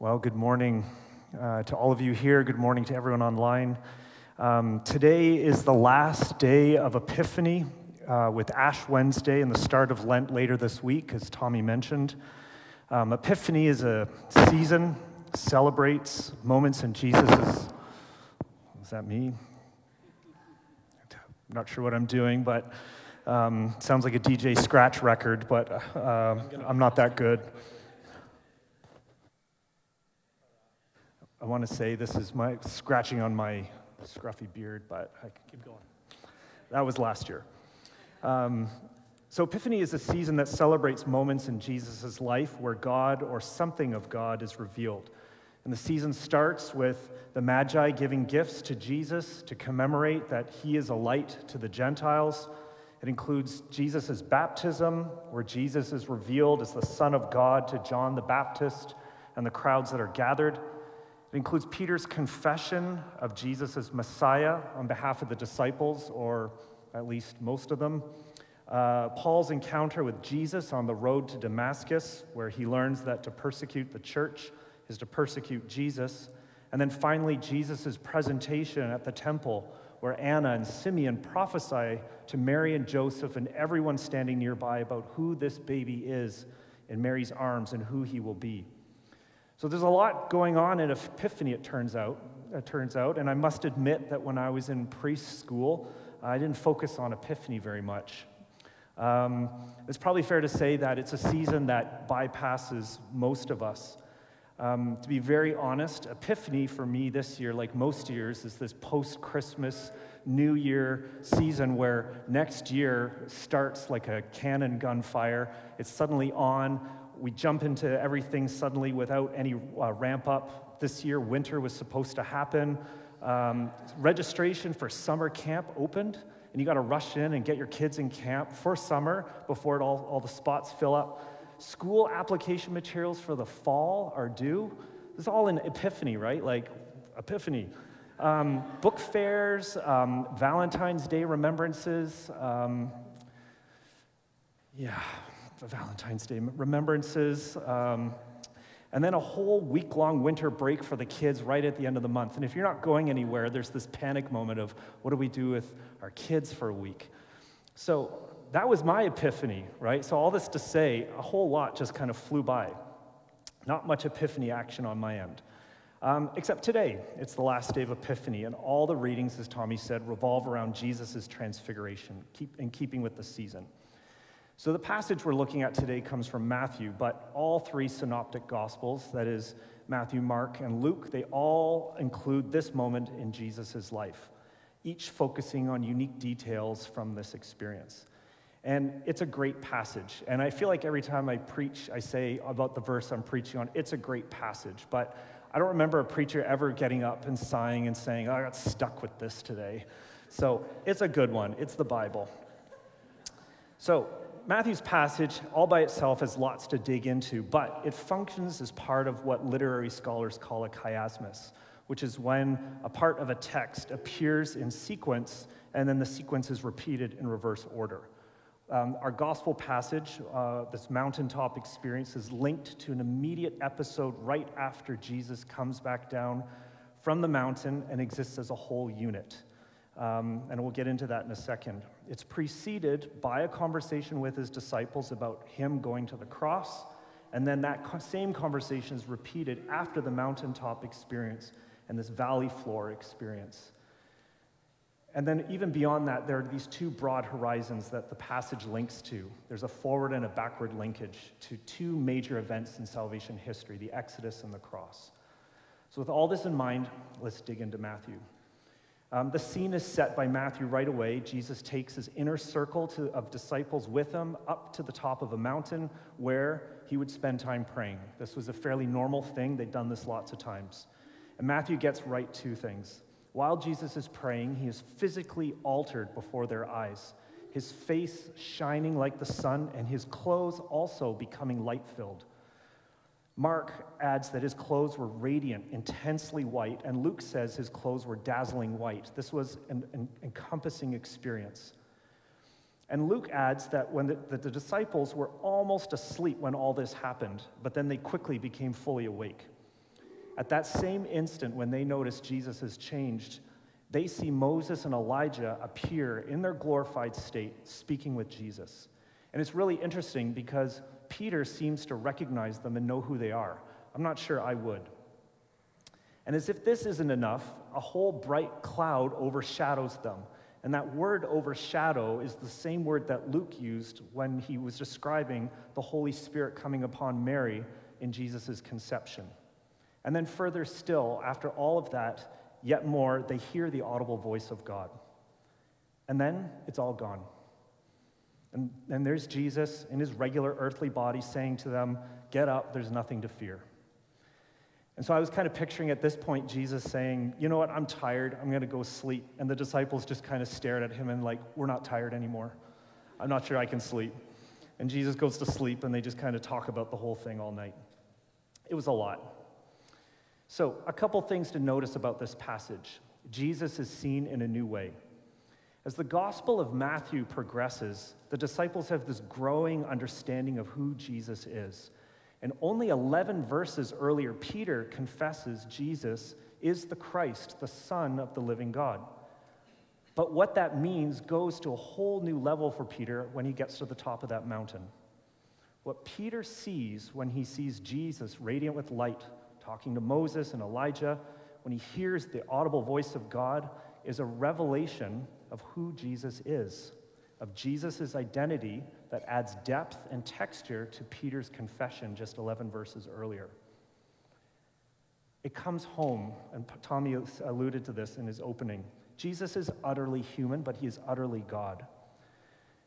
Well, good morning uh, to all of you here. Good morning to everyone online. Um, today is the last day of Epiphany uh, with Ash Wednesday and the start of Lent later this week, as Tommy mentioned. Um, Epiphany is a season, celebrates moments in Jesus' Is that me? I'm not sure what I'm doing, but um, sounds like a DJ scratch record, but uh, I'm not that good. I want to say this is my scratching on my scruffy beard, but I can keep going. That was last year. Um, so, Epiphany is a season that celebrates moments in Jesus' life where God or something of God is revealed. And the season starts with the Magi giving gifts to Jesus to commemorate that he is a light to the Gentiles. It includes Jesus' baptism, where Jesus is revealed as the Son of God to John the Baptist and the crowds that are gathered. It includes Peter's confession of Jesus as Messiah on behalf of the disciples, or at least most of them. Uh, Paul's encounter with Jesus on the road to Damascus, where he learns that to persecute the church is to persecute Jesus. And then finally, Jesus' presentation at the temple, where Anna and Simeon prophesy to Mary and Joseph and everyone standing nearby about who this baby is in Mary's arms and who he will be. So there's a lot going on in Epiphany, it turns out. It turns out, and I must admit that when I was in preschool, I didn't focus on Epiphany very much. Um, it's probably fair to say that it's a season that bypasses most of us. Um, to be very honest, Epiphany for me this year, like most years, is this post Christmas, New Year season where next year starts like a cannon gunfire. It's suddenly on. We jump into everything suddenly without any uh, ramp up. This year, winter was supposed to happen. Um, registration for summer camp opened, and you got to rush in and get your kids in camp for summer before all, all the spots fill up. School application materials for the fall are due. This is all in Epiphany, right? Like, Epiphany. Um, book fairs, um, Valentine's Day remembrances. Um, yeah, Valentine's Day remembrances. Um, and then a whole week long winter break for the kids right at the end of the month. And if you're not going anywhere, there's this panic moment of what do we do with our kids for a week? So that was my epiphany, right? So, all this to say, a whole lot just kind of flew by. Not much epiphany action on my end. Um, except today, it's the last day of Epiphany, and all the readings, as Tommy said, revolve around Jesus' transfiguration, keep, in keeping with the season. So, the passage we're looking at today comes from Matthew, but all three synoptic gospels, that is, Matthew, Mark, and Luke, they all include this moment in Jesus' life, each focusing on unique details from this experience. And it's a great passage. And I feel like every time I preach, I say about the verse I'm preaching on, it's a great passage. But I don't remember a preacher ever getting up and sighing and saying, oh, I got stuck with this today. So it's a good one. It's the Bible. So Matthew's passage, all by itself, has lots to dig into, but it functions as part of what literary scholars call a chiasmus, which is when a part of a text appears in sequence and then the sequence is repeated in reverse order. Um, our gospel passage, uh, this mountaintop experience, is linked to an immediate episode right after Jesus comes back down from the mountain and exists as a whole unit. Um, and we'll get into that in a second. It's preceded by a conversation with his disciples about him going to the cross, and then that same conversation is repeated after the mountaintop experience and this valley floor experience. And then, even beyond that, there are these two broad horizons that the passage links to. There's a forward and a backward linkage to two major events in salvation history the Exodus and the cross. So, with all this in mind, let's dig into Matthew. Um, the scene is set by Matthew right away. Jesus takes his inner circle to, of disciples with him up to the top of a mountain where he would spend time praying. This was a fairly normal thing, they'd done this lots of times. And Matthew gets right to things. While Jesus is praying, he is physically altered before their eyes, his face shining like the sun, and his clothes also becoming light filled. Mark adds that his clothes were radiant, intensely white, and Luke says his clothes were dazzling white. This was an, an encompassing experience. And Luke adds that when the, that the disciples were almost asleep when all this happened, but then they quickly became fully awake. At that same instant, when they notice Jesus has changed, they see Moses and Elijah appear in their glorified state, speaking with Jesus. And it's really interesting because Peter seems to recognize them and know who they are. I'm not sure I would. And as if this isn't enough, a whole bright cloud overshadows them. And that word overshadow is the same word that Luke used when he was describing the Holy Spirit coming upon Mary in Jesus' conception. And then, further still, after all of that, yet more, they hear the audible voice of God. And then it's all gone. And, and there's Jesus in his regular earthly body saying to them, Get up, there's nothing to fear. And so I was kind of picturing at this point Jesus saying, You know what, I'm tired, I'm going to go sleep. And the disciples just kind of stared at him and, like, We're not tired anymore. I'm not sure I can sleep. And Jesus goes to sleep and they just kind of talk about the whole thing all night. It was a lot. So, a couple things to notice about this passage Jesus is seen in a new way. As the Gospel of Matthew progresses, the disciples have this growing understanding of who Jesus is. And only 11 verses earlier, Peter confesses Jesus is the Christ, the Son of the living God. But what that means goes to a whole new level for Peter when he gets to the top of that mountain. What Peter sees when he sees Jesus radiant with light, talking to Moses and Elijah, when he hears the audible voice of God, is a revelation of who Jesus is, of Jesus' identity that adds depth and texture to Peter's confession just 11 verses earlier. It comes home, and Tommy alluded to this in his opening. Jesus is utterly human, but he is utterly God.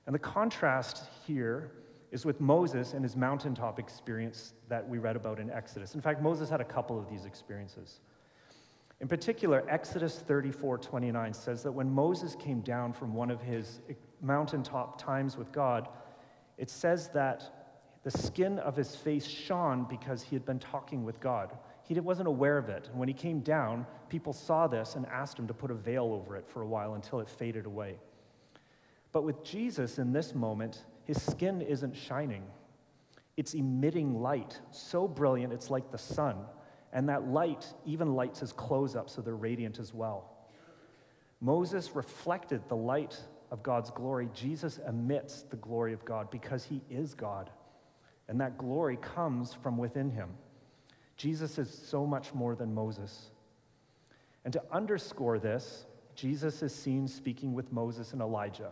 And the contrast here is with Moses and his mountaintop experience that we read about in Exodus. In fact, Moses had a couple of these experiences. In particular, Exodus 34 29 says that when Moses came down from one of his mountaintop times with God, it says that the skin of his face shone because he had been talking with God. He wasn't aware of it. And when he came down, people saw this and asked him to put a veil over it for a while until it faded away. But with Jesus in this moment, his skin isn't shining, it's emitting light, so brilliant it's like the sun. And that light even lights his clothes up so they're radiant as well. Moses reflected the light of God's glory. Jesus emits the glory of God because he is God. And that glory comes from within him. Jesus is so much more than Moses. And to underscore this, Jesus is seen speaking with Moses and Elijah,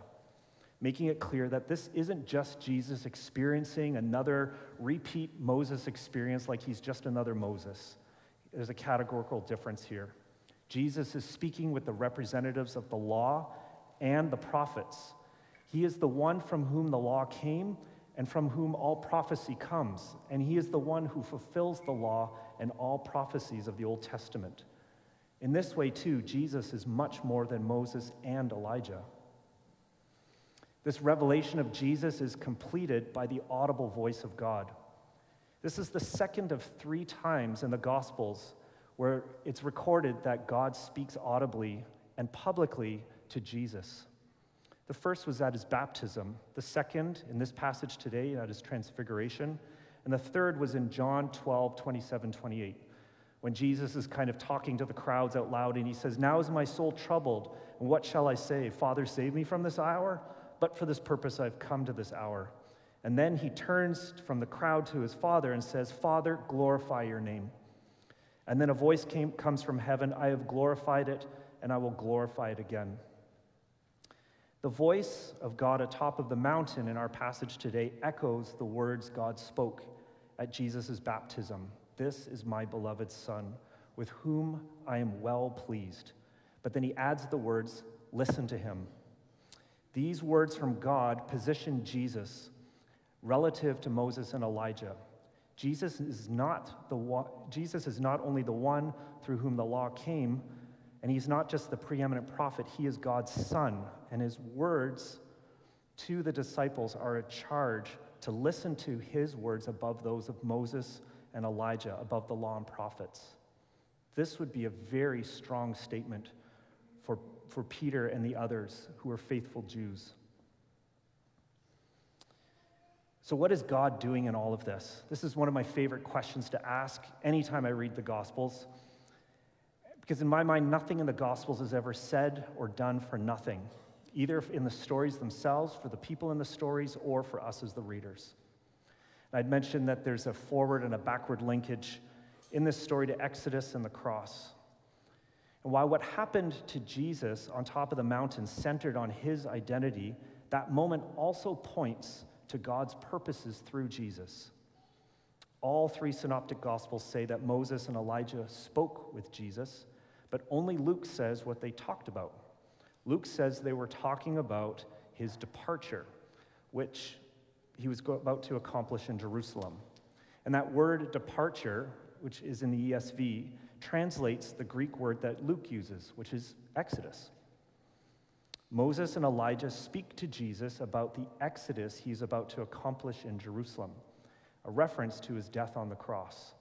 making it clear that this isn't just Jesus experiencing another repeat Moses experience like he's just another Moses. There's a categorical difference here. Jesus is speaking with the representatives of the law and the prophets. He is the one from whom the law came and from whom all prophecy comes. And he is the one who fulfills the law and all prophecies of the Old Testament. In this way, too, Jesus is much more than Moses and Elijah. This revelation of Jesus is completed by the audible voice of God. This is the second of three times in the Gospels where it's recorded that God speaks audibly and publicly to Jesus. The first was at his baptism, the second in this passage today at his transfiguration, and the third was in John 12, 27, 28, when Jesus is kind of talking to the crowds out loud and he says, Now is my soul troubled, and what shall I say? Father, save me from this hour? But for this purpose I've come to this hour. And then he turns from the crowd to his father and says, Father, glorify your name. And then a voice came, comes from heaven I have glorified it, and I will glorify it again. The voice of God atop of the mountain in our passage today echoes the words God spoke at Jesus' baptism This is my beloved Son, with whom I am well pleased. But then he adds the words, Listen to him. These words from God position Jesus relative to Moses and Elijah. Jesus is not the one, Jesus is not only the one through whom the law came, and he's not just the preeminent prophet, he is God's son, and his words to the disciples are a charge to listen to his words above those of Moses and Elijah, above the law and prophets. This would be a very strong statement for, for Peter and the others who are faithful Jews. So, what is God doing in all of this? This is one of my favorite questions to ask anytime I read the Gospels. Because in my mind, nothing in the Gospels is ever said or done for nothing, either in the stories themselves, for the people in the stories, or for us as the readers. And I'd mentioned that there's a forward and a backward linkage in this story to Exodus and the cross. And while what happened to Jesus on top of the mountain centered on his identity, that moment also points to God's purposes through Jesus. All three synoptic gospels say that Moses and Elijah spoke with Jesus, but only Luke says what they talked about. Luke says they were talking about his departure, which he was about to accomplish in Jerusalem. And that word departure, which is in the ESV, translates the Greek word that Luke uses, which is Exodus. Moses and Elijah speak to Jesus about the exodus he's about to accomplish in Jerusalem, a reference to his death on the cross.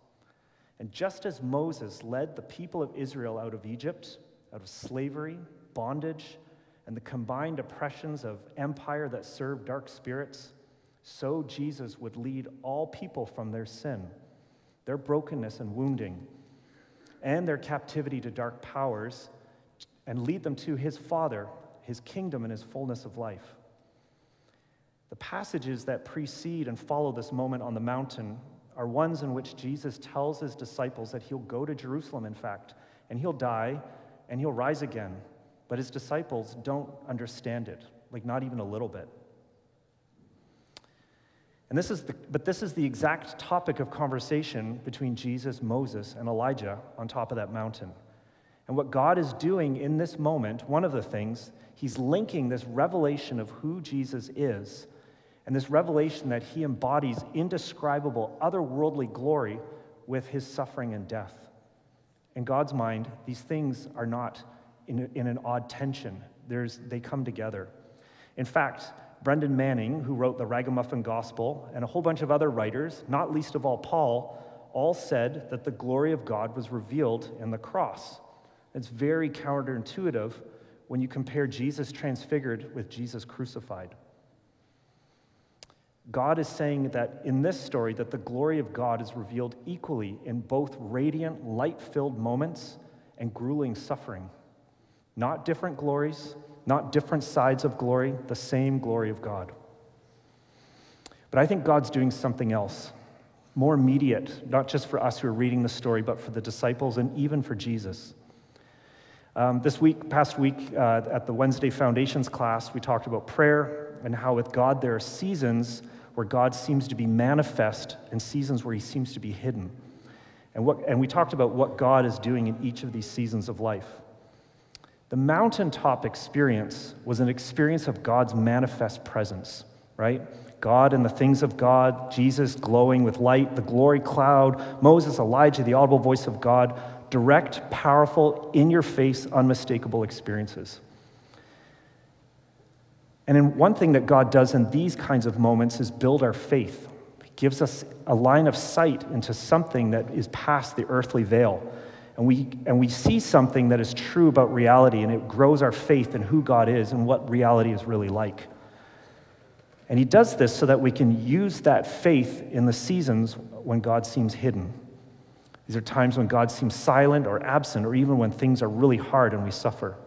And just as Moses led the people of Israel out of Egypt, out of slavery, bondage, and the combined oppressions of empire that served dark spirits, so Jesus would lead all people from their sin, their brokenness and wounding, and their captivity to dark powers, and lead them to his Father his kingdom and his fullness of life. The passages that precede and follow this moment on the mountain are ones in which Jesus tells his disciples that he'll go to Jerusalem, in fact, and he'll die and he'll rise again. But his disciples don't understand it, like not even a little bit. And this is the, but this is the exact topic of conversation between Jesus, Moses, and Elijah on top of that mountain. And what God is doing in this moment, one of the things, he's linking this revelation of who Jesus is and this revelation that he embodies indescribable, otherworldly glory with his suffering and death. In God's mind, these things are not in, in an odd tension, There's, they come together. In fact, Brennan Manning, who wrote the Ragamuffin Gospel, and a whole bunch of other writers, not least of all Paul, all said that the glory of God was revealed in the cross. It's very counterintuitive when you compare Jesus transfigured with Jesus crucified. God is saying that in this story that the glory of God is revealed equally in both radiant, light-filled moments and grueling suffering. Not different glories, not different sides of glory, the same glory of God. But I think God's doing something else, more immediate, not just for us who are reading the story, but for the disciples and even for Jesus. Um, this week, past week, uh, at the Wednesday Foundations class, we talked about prayer and how with God there are seasons where God seems to be manifest and seasons where he seems to be hidden. And, what, and we talked about what God is doing in each of these seasons of life. The mountaintop experience was an experience of God's manifest presence, right? God and the things of God, Jesus glowing with light, the glory cloud, Moses, Elijah, the audible voice of God direct, powerful, in your face, unmistakable experiences. And in one thing that God does in these kinds of moments is build our faith. He gives us a line of sight into something that is past the earthly veil. And we, and we see something that is true about reality, and it grows our faith in who God is and what reality is really like. And He does this so that we can use that faith in the seasons when God seems hidden. These are times when God seems silent or absent, or even when things are really hard and we suffer.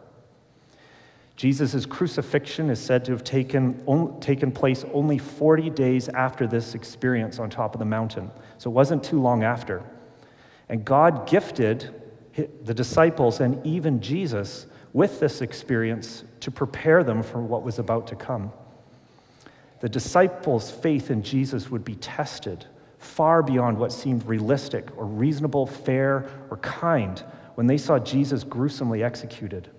Jesus' crucifixion is said to have taken, on, taken place only 40 days after this experience on top of the mountain. So it wasn't too long after. And God gifted the disciples and even Jesus with this experience to prepare them for what was about to come. The disciples' faith in Jesus would be tested far beyond what seemed realistic or reasonable, fair, or kind when they saw Jesus gruesomely executed.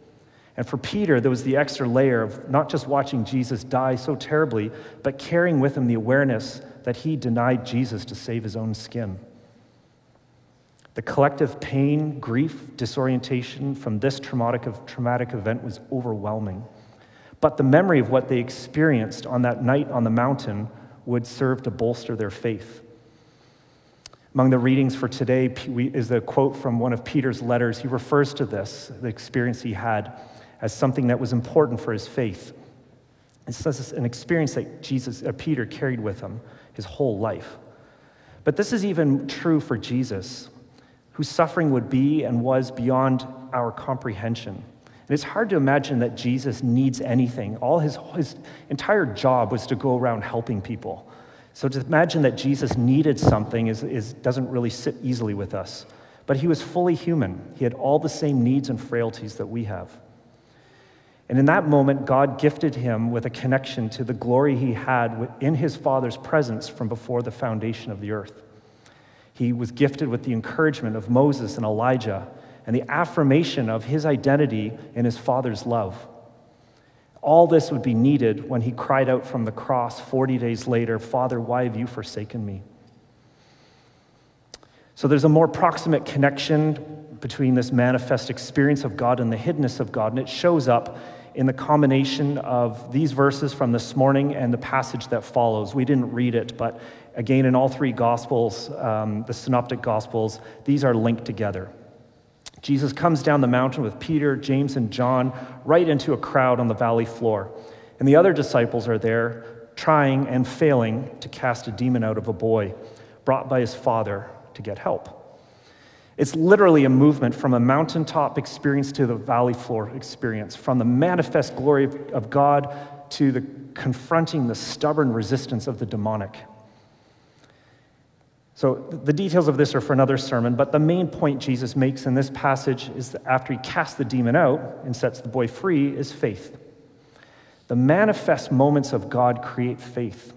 And for Peter, there was the extra layer of not just watching Jesus die so terribly, but carrying with him the awareness that he denied Jesus to save his own skin. The collective pain, grief, disorientation from this traumatic, traumatic event was overwhelming. But the memory of what they experienced on that night on the mountain would serve to bolster their faith. Among the readings for today is a quote from one of Peter's letters. He refers to this, the experience he had, as something that was important for his faith. It says an experience that Jesus, uh, Peter carried with him. his whole life. But this is even true for Jesus, whose suffering would be and was beyond our comprehension. And it's hard to imagine that Jesus needs anything. All his, his entire job was to go around helping people. So to imagine that Jesus needed something is, is, doesn't really sit easily with us. But he was fully human, he had all the same needs and frailties that we have. And in that moment, God gifted him with a connection to the glory he had in his Father's presence from before the foundation of the earth. He was gifted with the encouragement of Moses and Elijah and the affirmation of his identity in his Father's love. All this would be needed when he cried out from the cross 40 days later, Father, why have you forsaken me? So there's a more proximate connection between this manifest experience of God and the hiddenness of God, and it shows up in the combination of these verses from this morning and the passage that follows. We didn't read it, but again, in all three Gospels, um, the Synoptic Gospels, these are linked together. Jesus comes down the mountain with Peter, James, and John right into a crowd on the valley floor. And the other disciples are there trying and failing to cast a demon out of a boy brought by his father to get help. It's literally a movement from a mountaintop experience to the valley floor experience, from the manifest glory of God to the confronting the stubborn resistance of the demonic. So, the details of this are for another sermon, but the main point Jesus makes in this passage is that after he casts the demon out and sets the boy free is faith. The manifest moments of God create faith,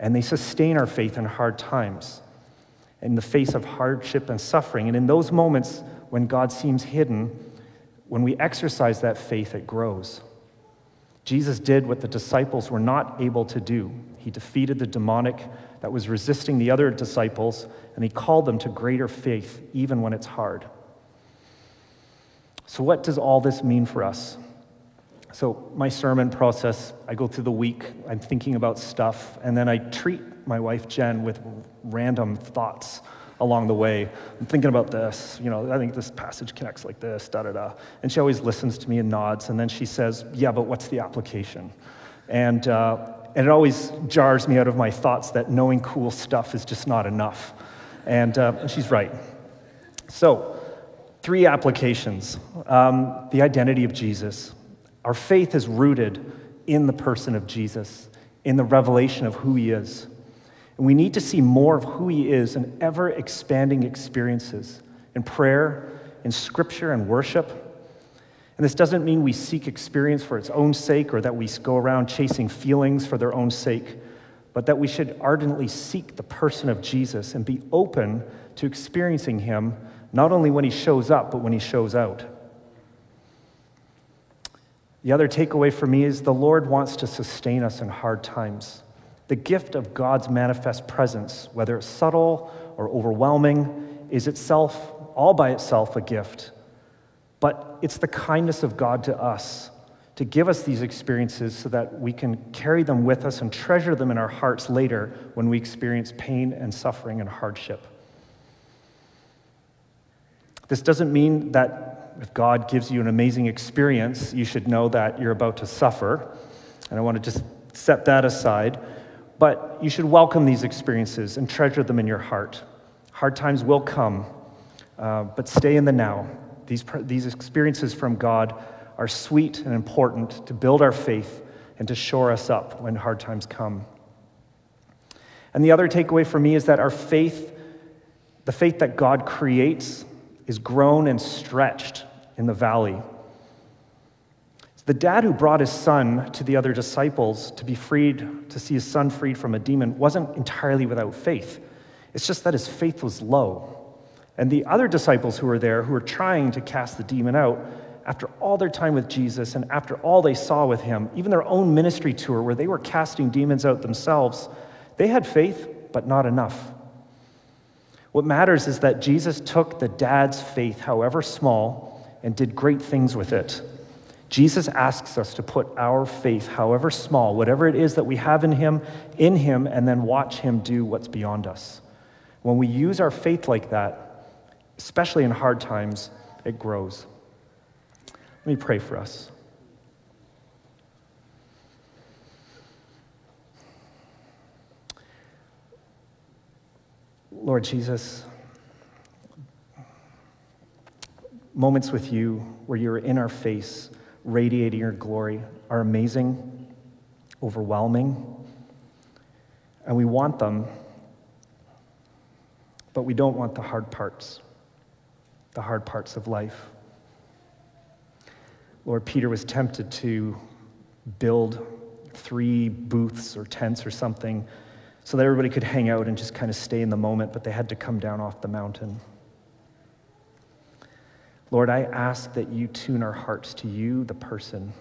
and they sustain our faith in hard times in the face of hardship and suffering. And in those moments when God seems hidden, when we exercise that faith, it grows. Jesus did what the disciples were not able to do. He defeated the demonic that was resisting the other disciples, and he called them to greater faith, even when it's hard. So, what does all this mean for us? So, my sermon process, I go through the week, I'm thinking about stuff, and then I treat my wife Jen with random thoughts along the way. I'm thinking about this, you know, I think this passage connects like this, da da da. And she always listens to me and nods, and then she says, Yeah, but what's the application? And, uh, and it always jars me out of my thoughts that knowing cool stuff is just not enough. And, uh, she's right. So, three applications um, the identity of Jesus. Our faith is rooted in the person of Jesus, in the revelation of who he is. And we need to see more of who He is in ever expanding experiences in prayer, in scripture, and worship. And this doesn't mean we seek experience for its own sake or that we go around chasing feelings for their own sake, but that we should ardently seek the person of Jesus and be open to experiencing Him not only when He shows up, but when He shows out. The other takeaway for me is the Lord wants to sustain us in hard times. The gift of God's manifest presence, whether it's subtle or overwhelming, is itself, all by itself, a gift. But it's the kindness of God to us to give us these experiences so that we can carry them with us and treasure them in our hearts later when we experience pain and suffering and hardship. This doesn't mean that if God gives you an amazing experience, you should know that you're about to suffer. And I want to just set that aside. But you should welcome these experiences and treasure them in your heart. Hard times will come, uh, but stay in the now. These, these experiences from God are sweet and important to build our faith and to shore us up when hard times come. And the other takeaway for me is that our faith, the faith that God creates, is grown and stretched in the valley. The dad who brought his son to the other disciples to be freed, to see his son freed from a demon, wasn't entirely without faith. It's just that his faith was low. And the other disciples who were there, who were trying to cast the demon out, after all their time with Jesus and after all they saw with him, even their own ministry tour where they were casting demons out themselves, they had faith, but not enough. What matters is that Jesus took the dad's faith, however small, and did great things with it. Jesus asks us to put our faith, however small, whatever it is that we have in Him, in Him, and then watch Him do what's beyond us. When we use our faith like that, especially in hard times, it grows. Let me pray for us. Lord Jesus, moments with you where you're in our face, radiating your glory, are amazing, overwhelming, and we want them, but we don't want the hard parts, the hard parts of life. Lord, Peter was tempted to build three booths or tents or something so that everybody could hang out and just kind of stay in the moment, but they had to come down off the mountain. Lord, I ask that you tune our hearts to you, the person,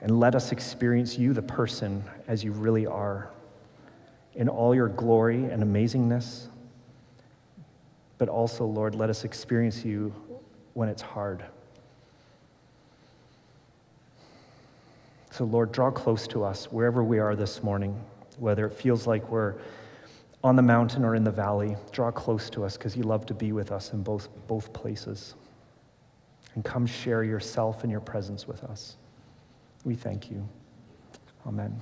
and let us experience you, the person, as you really are, in all your glory and amazingness. But also, Lord, let us experience you when it's hard. So, Lord, draw close to us wherever we are this morning whether it feels like we're on the mountain or in the valley, draw close to us because you love to be with us in both, both places. And come share yourself and your presence with us. We thank you. Amen.